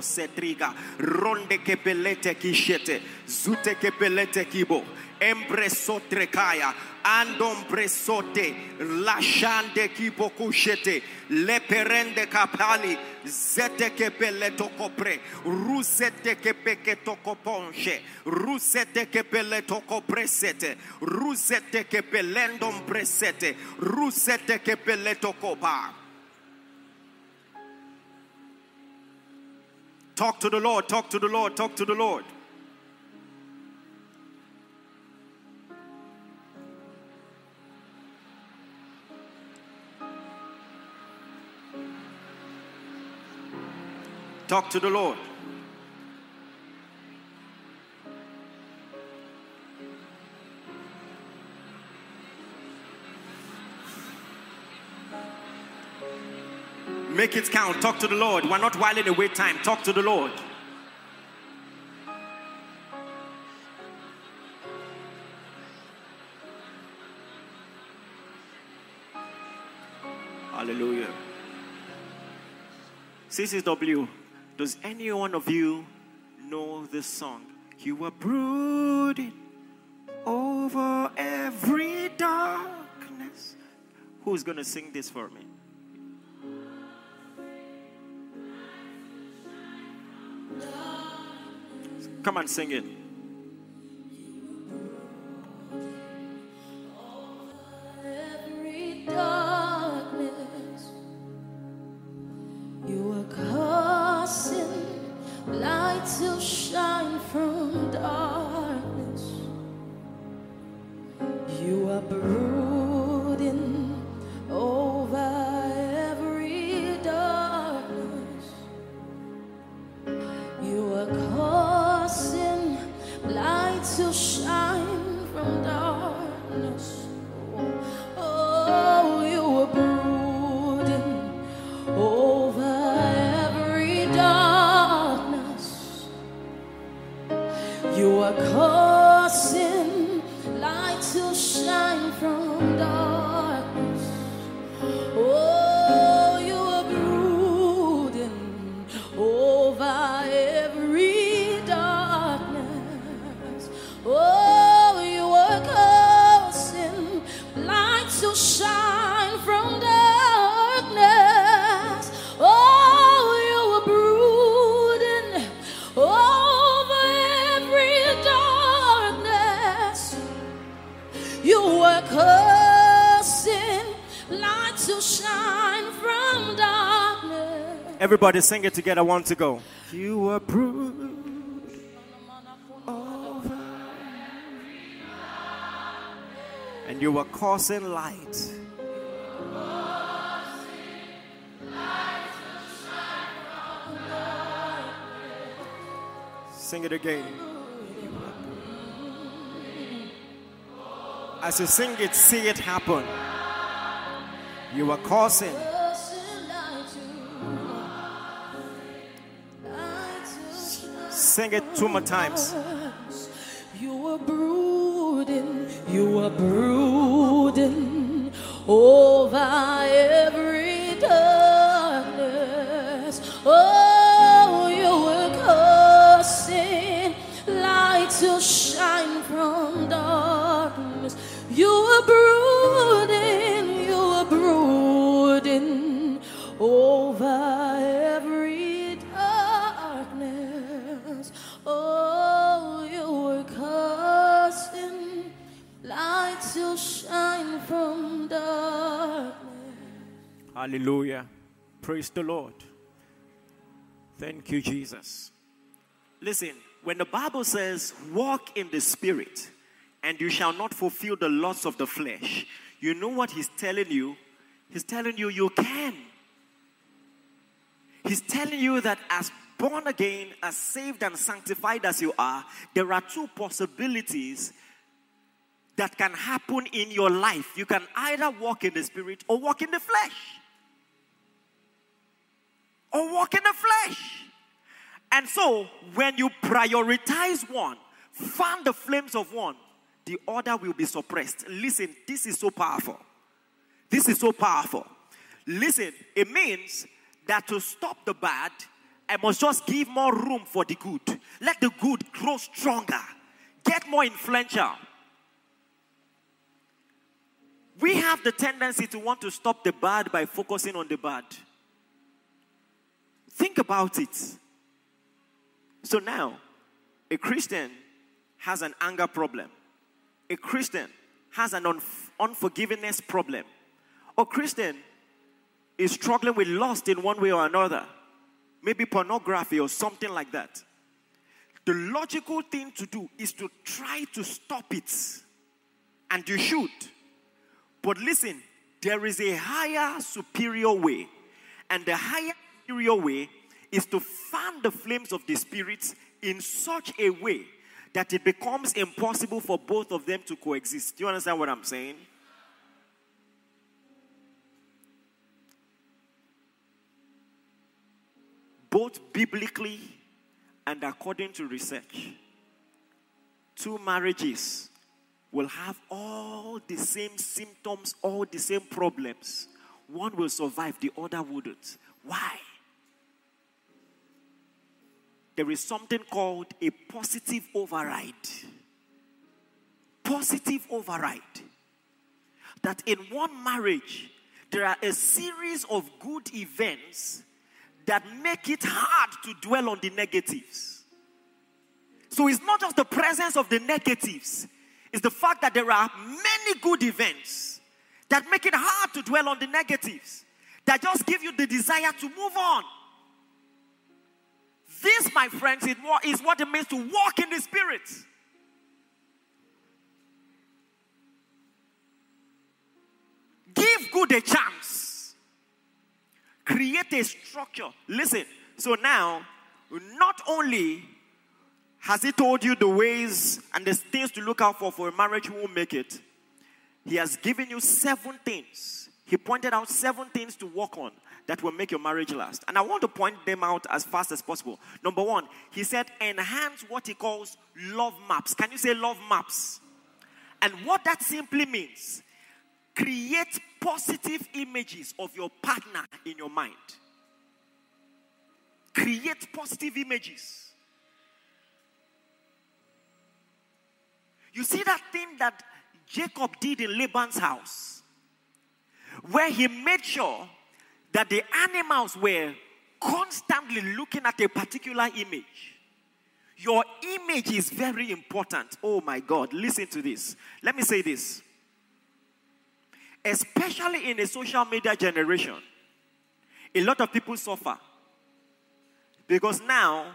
setriga. Ronde che pellete kishete. Zute che pellete kibo. Empresotre kaya. Andom presote. Lasciande kibo kushete. Le perende capali. Zete che pelleto copre. Rusete che pecheto coponche. Rusete che pelleto copresete. Rusete che pellendom presete. Rusete che. Talk to the Lord, talk to the Lord, talk to the Lord. Talk to the Lord. Make it count. Talk to the Lord. We're not whiling away time. Talk to the Lord. Hallelujah. CCW, does any one of you know this song? You were brooding over every darkness. Who's going to sing this for me? Come and sing it. Everybody sing it together. One to go. You were brooding over. And you were causing light. Sing it again. As you sing it, see it happen. You were. Causing Sing it two more times. You were brooding, you were brooding over Hallelujah. Praise the Lord. Thank you, Jesus. Listen, when the Bible says, walk in the Spirit, and you shall not fulfill the lusts of the flesh, you know what He's telling you? He's telling you, you can. He's telling you that as born again, as saved and sanctified as you are, there are two possibilities that can happen in your life. You can either walk in the spirit or walk in the flesh. Or walk in the flesh. And so, when you prioritize one, fan the flames of one, the other will be suppressed. Listen, this is so powerful. This is so powerful. Listen, it means that to stop the bad, I must just give more room for the good. Let the good grow stronger, get more influential. We have the tendency to want to stop the bad by focusing on the bad. Think about it. So now, a Christian has an anger problem. A Christian has an unf- unforgiveness problem. A Christian is struggling with lust in one way or another. Maybe pornography or something like that. The logical thing to do is to try to stop it. And you should. But listen, there is a higher, superior way. And the higher, superior way is to fan the flames of the Spirit in such a way that it becomes impossible for both of them to coexist. Do you understand what I'm saying? Both biblically and according to research, two marriages will have all the same symptoms, all the same problems. One will survive, the other wouldn't. Why? There is something called a positive override. Positive override. That in one marriage, there are a series of good events that make it hard to dwell on the negatives. So it's not just the presence of the negatives, it's the fact that there are many good events that make it hard to dwell on the negatives, that just give you the desire to move on. This, my friends, is what it means to walk in the Spirit. Give good a chance. Create a structure. Listen, so now, not only has he told you the ways and the things to look out for for a marriage who will make it, he has given you seven things. He pointed out seven things to work on that will make your marriage last. And I want to point them out as fast as possible. Number one, he said, enhance what he calls love maps. Can you say love maps? And what that simply means, create positive images of your partner in your mind. Create positive images. You see that thing that Jacob did in Laban's house, where he made sure that the animals were constantly looking at a particular image. Your image is very important. Oh my God, listen to this. Let me say this. Especially in a social media generation, a lot of people suffer. Because now,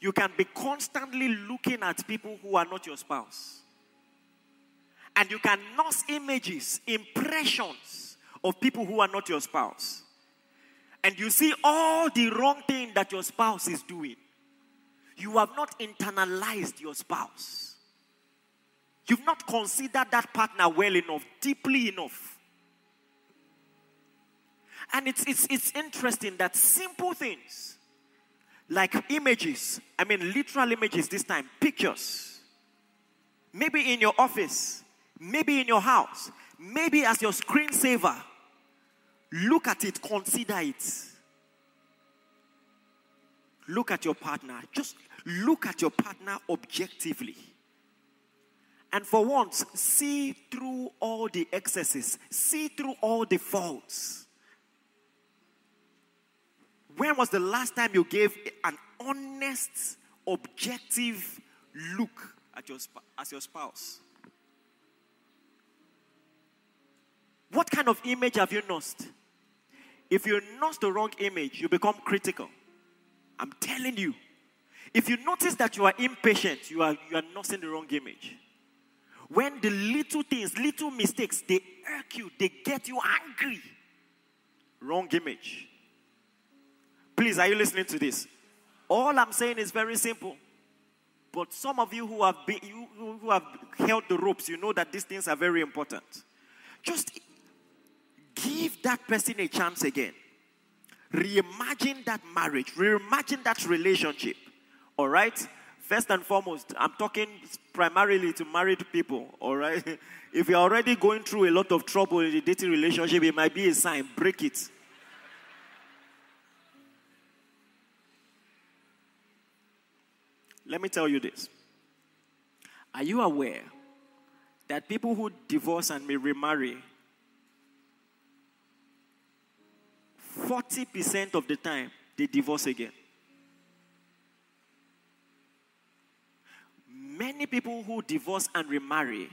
you can be constantly looking at people who are not your spouse. And you can nurse images, impressions of people who are not your spouse. And you see all the wrong thing that your spouse is doing. You have not internalized your spouse. You've not considered that partner well enough, deeply enough. And it's, it's, it's interesting that simple things like images, I mean, literal images this time, pictures, maybe in your office, maybe in your house, maybe as your screensaver, Look at it, consider it. Look at your partner. Just look at your partner objectively. And for once, see through all the excesses, see through all the faults. When was the last time you gave an honest, objective look at your, at your spouse? What kind of image have you lost? If you nurse the wrong image, you become critical. I'm telling you. If you notice that you are impatient, you are, you are nursing the wrong image. When the little things, little mistakes, they irk you, they get you angry. Wrong image. Please, are you listening to this? All I'm saying is very simple. But some of you who have been, you, who have held the ropes, you know that these things are very important. Just Give that person a chance again. Reimagine that marriage, reimagine that relationship. All right? First and foremost, I'm talking primarily to married people. All right? *laughs* If you're already going through a lot of trouble in the dating relationship, it might be a sign. Break it. Let me tell you this. Are you aware that people who divorce and may remarry 40% of the time, they divorce again. Many people who divorce and remarry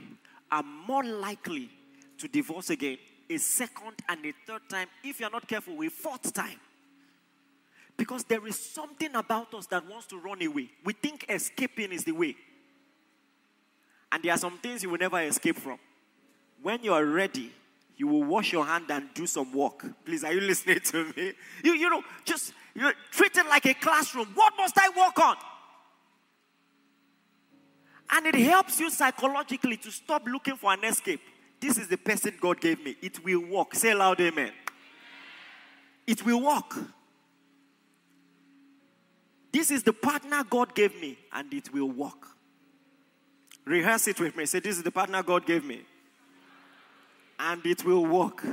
are more likely to divorce again a second and a third time, if you're not careful, a fourth time. Because there is something about us that wants to run away. We think escaping is the way. And there are some things you will never escape from. When you are ready, you will wash your hand and do some work. Please, are you listening to me? You, you know, just you know, treat it like a classroom. What must I work on? And it helps you psychologically to stop looking for an escape. This is the person God gave me. It will work. Say loud, amen. It will work. This is the partner God gave me, and it will work. Rehearse it with me. Say, This is the partner God gave me, and it will work.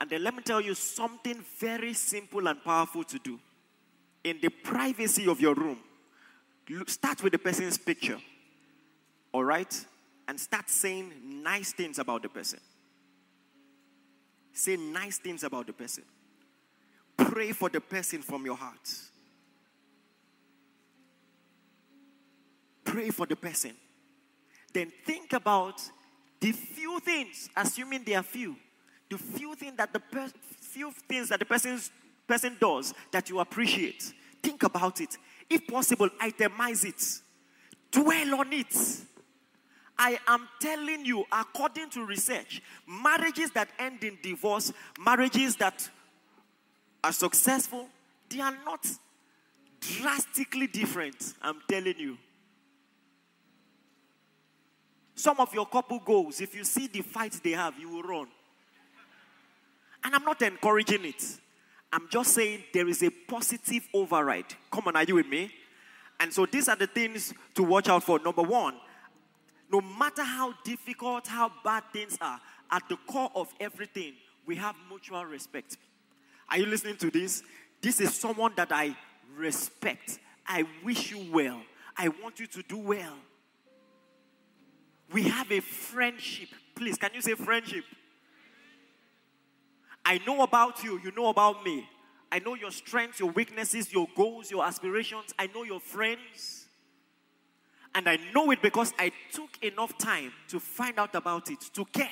And then let me tell you something very simple and powerful to do. In the privacy of your room, start with the person's picture. All right? And start saying nice things about the person. Say nice things about the person. Pray for the person from your heart. Pray for the person. Then think about the few things, assuming they are few, the few things that the per- few things that the person's, person does that you appreciate. Think about it. If possible, itemize it. Dwell on it. I am telling you, according to research, marriages that end in divorce, marriages that are successful, they are not drastically different. I'm telling you. Some of your couple goals, if you see the fights they have, you will run. And I'm not encouraging it. I'm just saying there is a positive override. Come on, are you with me? And so these are the things to watch out for. Number one, no matter how difficult, how bad things are, at the core of everything, we have mutual respect. Are you listening to this? This is someone that I respect. I wish you well. I want you to do well. We have a friendship. Please, can you say friendship? I know about you, you know about me. I know your strengths, your weaknesses, your goals, your aspirations. I know your friends. And I know it because I took enough time to find out about it, to care.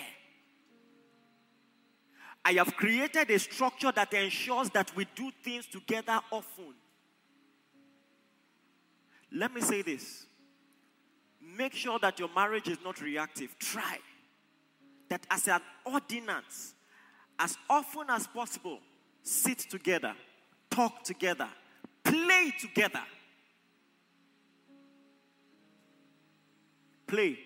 I have created a structure that ensures that we do things together often. Let me say this make sure that your marriage is not reactive. Try that as an ordinance, as often as possible, sit together, talk together, play together. Play.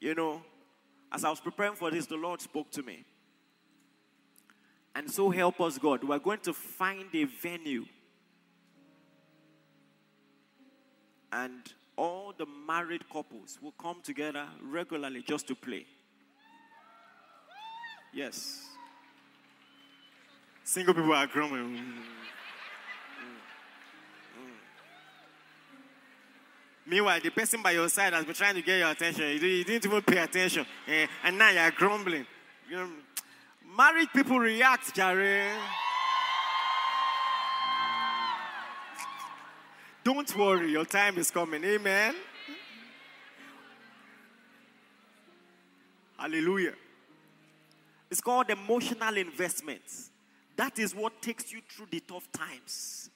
You know, as I was preparing for this, the Lord spoke to me. And so help us, God. We're going to find a venue. And all the married couples will come together regularly just to play. Yes. Single people are growing. Meanwhile, the person by your side has been trying to get your attention. You didn't even pay attention. Eh, and now you're grumbling. You married people react, Jerry. Don't worry, your time is coming. Amen. Hallelujah. It's called emotional investments. That is what takes you through the tough times.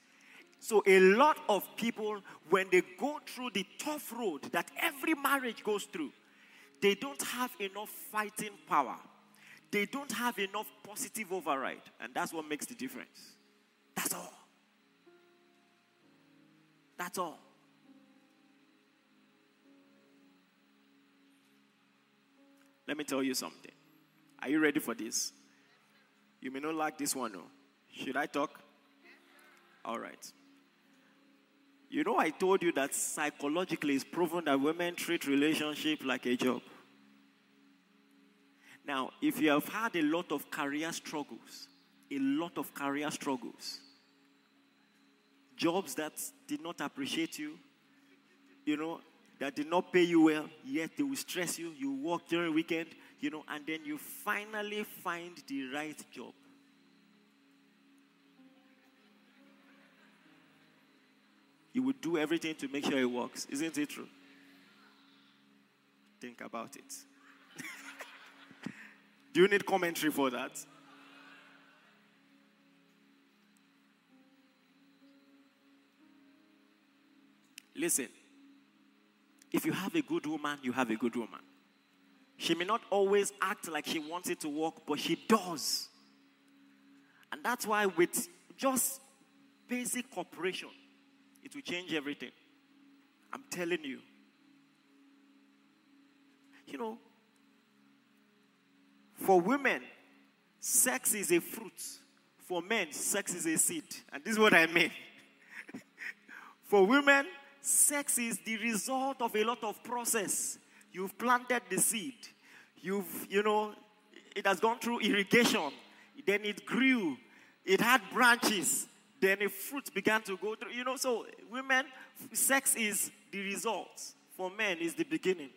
So, a lot of people, when they go through the tough road that every marriage goes through, they don't have enough fighting power. They don't have enough positive override. And that's what makes the difference. That's all. That's all. Let me tell you something. Are you ready for this? You may not like this one, no. Should I talk? All right. You know, I told you that psychologically it's proven that women treat relationship like a job. Now, if you have had a lot of career struggles, a lot of career struggles, jobs that did not appreciate you, you know, that did not pay you well, yet they will stress you. You work during weekend, you know, and then you finally find the right job. You would do everything to make sure it works. Isn't it true? Think about it. *laughs* do you need commentary for that? Listen, if you have a good woman, you have a good woman. She may not always act like she wants it to work, but she does. And that's why, with just basic cooperation, it will change everything. I'm telling you. You know, for women, sex is a fruit. For men, sex is a seed. And this is what I mean. *laughs* for women, sex is the result of a lot of process. You've planted the seed. You've, you know, it has gone through irrigation. Then it grew. It had branches. Then a fruit began to go through. You know, so women, sex is the result. For men, is the beginning.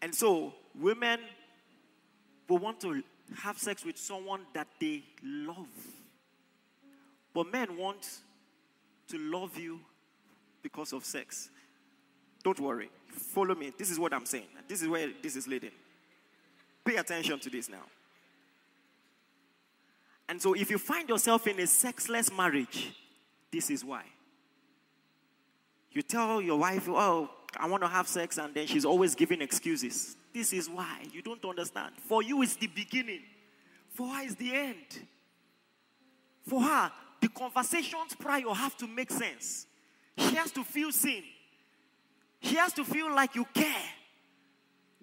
And so, women will want to have sex with someone that they love. But men want to love you because of sex. Don't worry. Follow me. This is what I'm saying. This is where this is leading. Pay attention to this now. And so, if you find yourself in a sexless marriage, this is why. You tell your wife, Oh, I want to have sex, and then she's always giving excuses. This is why. You don't understand. For you, it's the beginning, for her, it's the end. For her, the conversations prior have to make sense. She has to feel seen. She has to feel like you care.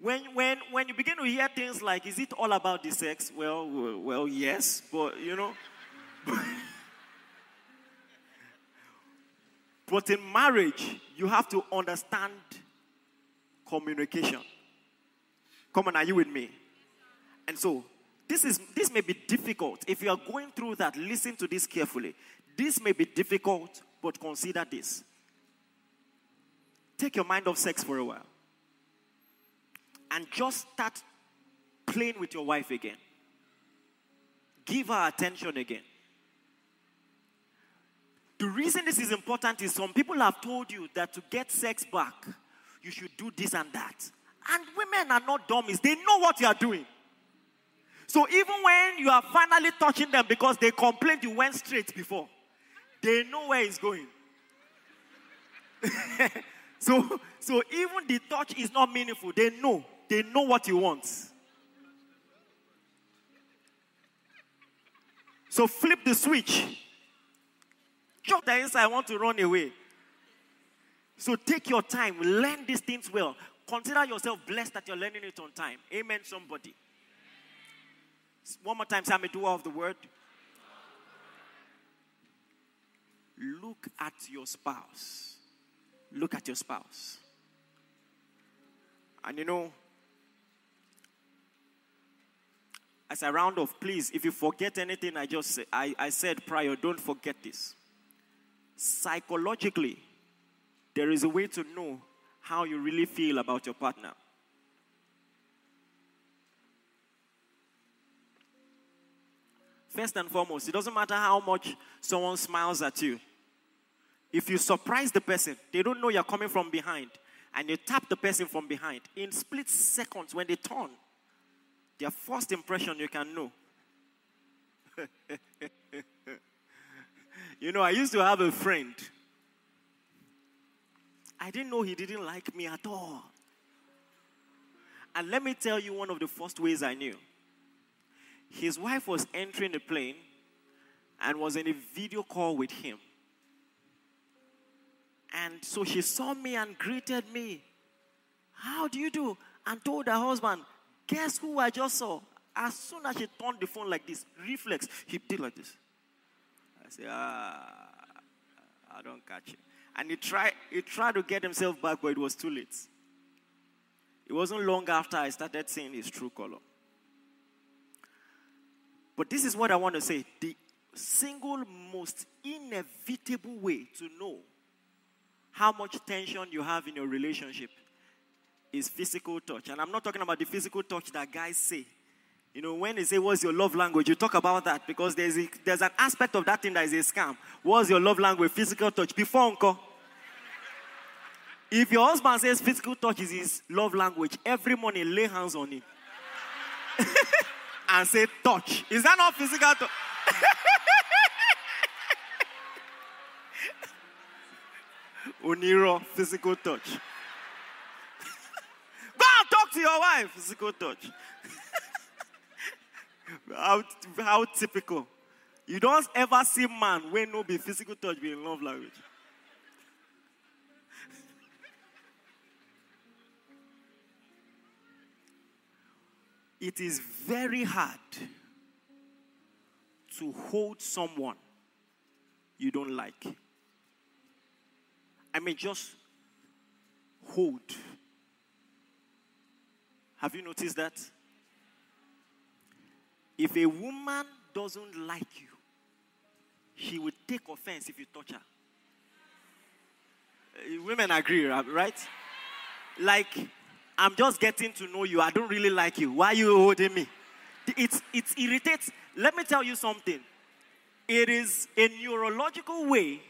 When, when, when you begin to hear things like, is it all about the sex? Well, well, well yes, but you know. *laughs* but in marriage, you have to understand communication. Come on, are you with me? And so, this is this may be difficult. If you are going through that, listen to this carefully. This may be difficult, but consider this. Take your mind off sex for a while and just start playing with your wife again. Give her attention again. The reason this is important is some people have told you that to get sex back, you should do this and that. And women are not dummies, they know what you are doing. So even when you are finally touching them because they complained you went straight before, they know where it's going. *laughs* so, so even the touch is not meaningful. They know. They know what you want. So flip the switch. Chop the inside, I want to run away. So take your time, learn these things well. Consider yourself blessed that you're learning it on time. Amen, somebody. One more time, say, I'm a doer of the word. Look at your spouse. Look at your spouse. And you know, as a round of please, if you forget anything I just I, I said prior, don't forget this. Psychologically, there is a way to know how you really feel about your partner. First and foremost, it doesn't matter how much someone smiles at you. If you surprise the person, they don't know you're coming from behind, and you tap the person from behind, in split seconds when they turn, their first impression you can know. *laughs* you know, I used to have a friend. I didn't know he didn't like me at all. And let me tell you one of the first ways I knew. His wife was entering the plane and was in a video call with him. And so she saw me and greeted me. How do you do? And told her husband, Guess who I just saw? As soon as she turned the phone like this, reflex, he did like this. I said, Ah, I don't catch it. And he tried, he tried to get himself back, but it was too late. It wasn't long after I started seeing his true color. But this is what I want to say the single most inevitable way to know how much tension you have in your relationship is physical touch. And I'm not talking about the physical touch that guys say. You know, when they say, What's your love language? You talk about that because there's, a, there's an aspect of that thing that is a scam. What's your love language? Physical touch. Before uncle. If your husband says physical touch is his love language, every morning lay hands on him *laughs* and say touch. Is that not physical touch? *laughs* Oniro, physical touch. *laughs* Go and talk to your wife, physical touch. *laughs* how, how typical. You don't ever see man when no be physical touch be in love language. It is very hard to hold someone you don't like. I mean, just hold. Have you noticed that? If a woman doesn't like you, she will take offense if you touch her. Uh, women agree, right? Like, I'm just getting to know you. I don't really like you. Why are you holding me? It, it irritates. Let me tell you something. It is a neurological way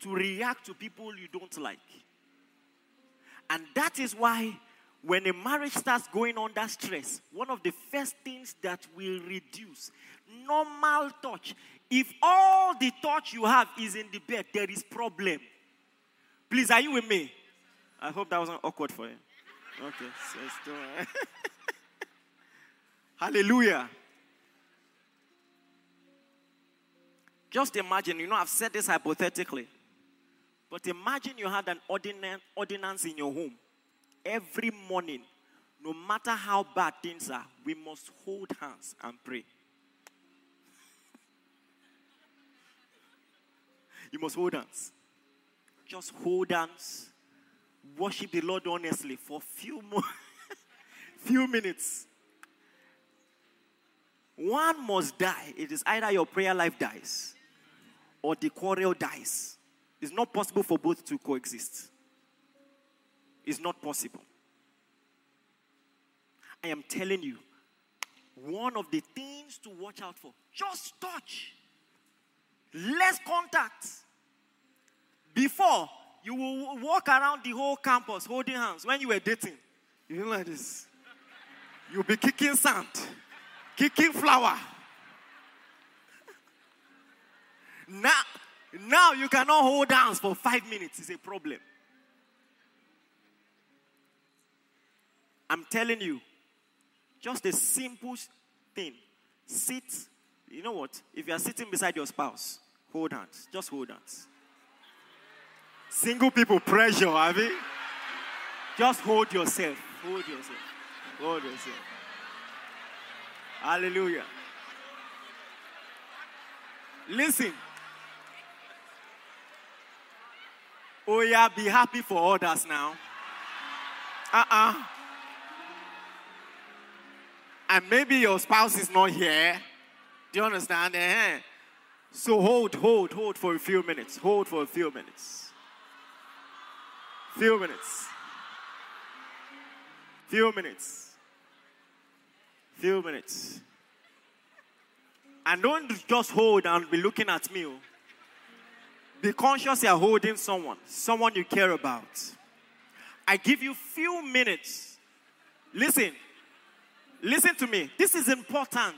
to react to people you don't like. And that is why when a marriage starts going under stress, one of the first things that will reduce normal touch. If all the touch you have is in the bed, there is problem. Please, are you with me? I hope that wasn't awkward for you. Okay, so still. *laughs* Hallelujah. Just imagine, you know, I've said this hypothetically, but imagine you had an ordinance in your home. Every morning, no matter how bad things are, we must hold hands and pray. you must hold hands. Just hold hands. Worship the Lord honestly for few more *laughs* few minutes. One must die. It is either your prayer life dies or the quarrel dies. It's not possible for both to coexist. It's not possible. I am telling you, one of the things to watch out for just touch, less contact. Before, you will walk around the whole campus holding hands when you were dating. You know like this. You'll be kicking sand, kicking flour. Now, now you cannot hold hands for five minutes. It's a problem. I'm telling you, just a simple thing. Sit. You know what? If you are sitting beside your spouse, hold hands. Just hold hands. Single people pressure, have you? Just hold yourself. Hold yourself. Hold yourself. Hallelujah. Listen. Oh, yeah, be happy for others now. Uh uh-uh. uh And maybe your spouse is not here. Do you understand? Uh-huh. So hold, hold, hold for a few minutes. Hold for a few minutes. Few minutes. Few minutes. Few minutes. And don't just hold and be looking at me. Oh. Be conscious you are holding someone, someone you care about. I give you few minutes. Listen. Listen to me. This is important.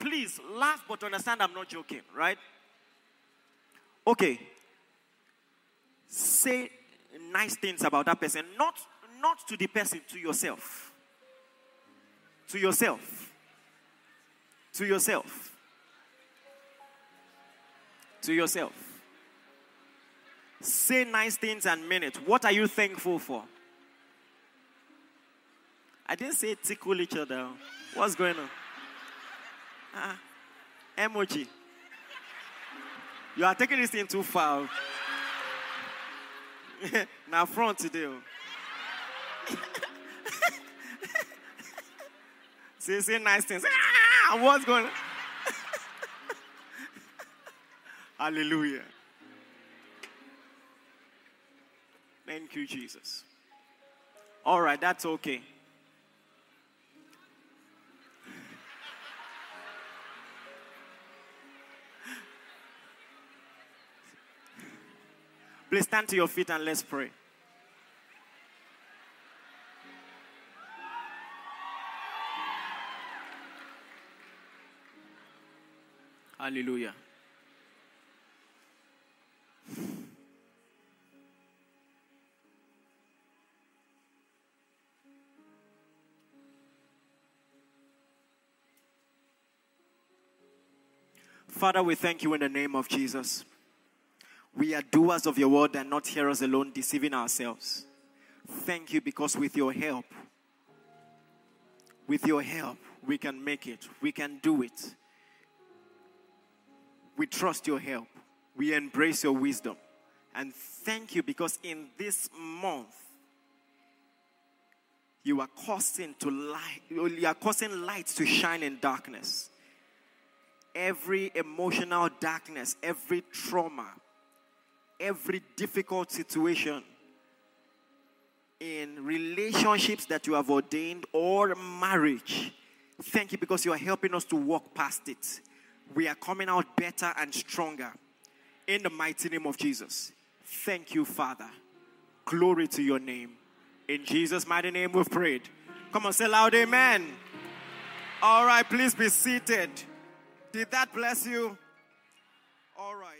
Please laugh, but understand I'm not joking, right? Okay. Say nice things about that person, not not to the person, to yourself. To yourself. To yourself to yourself. Say nice things and mean it. What are you thankful for? I didn't say tickle each other. What's going on? Ah, emoji. You are taking this thing too far. Now front today. Oh. *laughs* say, say nice things. Ah, what's going on? *laughs* Hallelujah. Thank you, Jesus. All right, that's okay. Please stand to your feet and let's pray. Hallelujah. Father, we thank you in the name of Jesus. We are doers of your word and not hearers alone, deceiving ourselves. Thank you because with your help, with your help, we can make it. We can do it. We trust your help. We embrace your wisdom. And thank you because in this month, you are causing to light, you are causing light to shine in darkness. Every emotional darkness, every trauma, every difficult situation in relationships that you have ordained or marriage. Thank you because you are helping us to walk past it. We are coming out better and stronger in the mighty name of Jesus. Thank you, Father. Glory to your name. In Jesus' mighty name, we've prayed. Come on, say loud, Amen. All right, please be seated. Did that bless you? All right.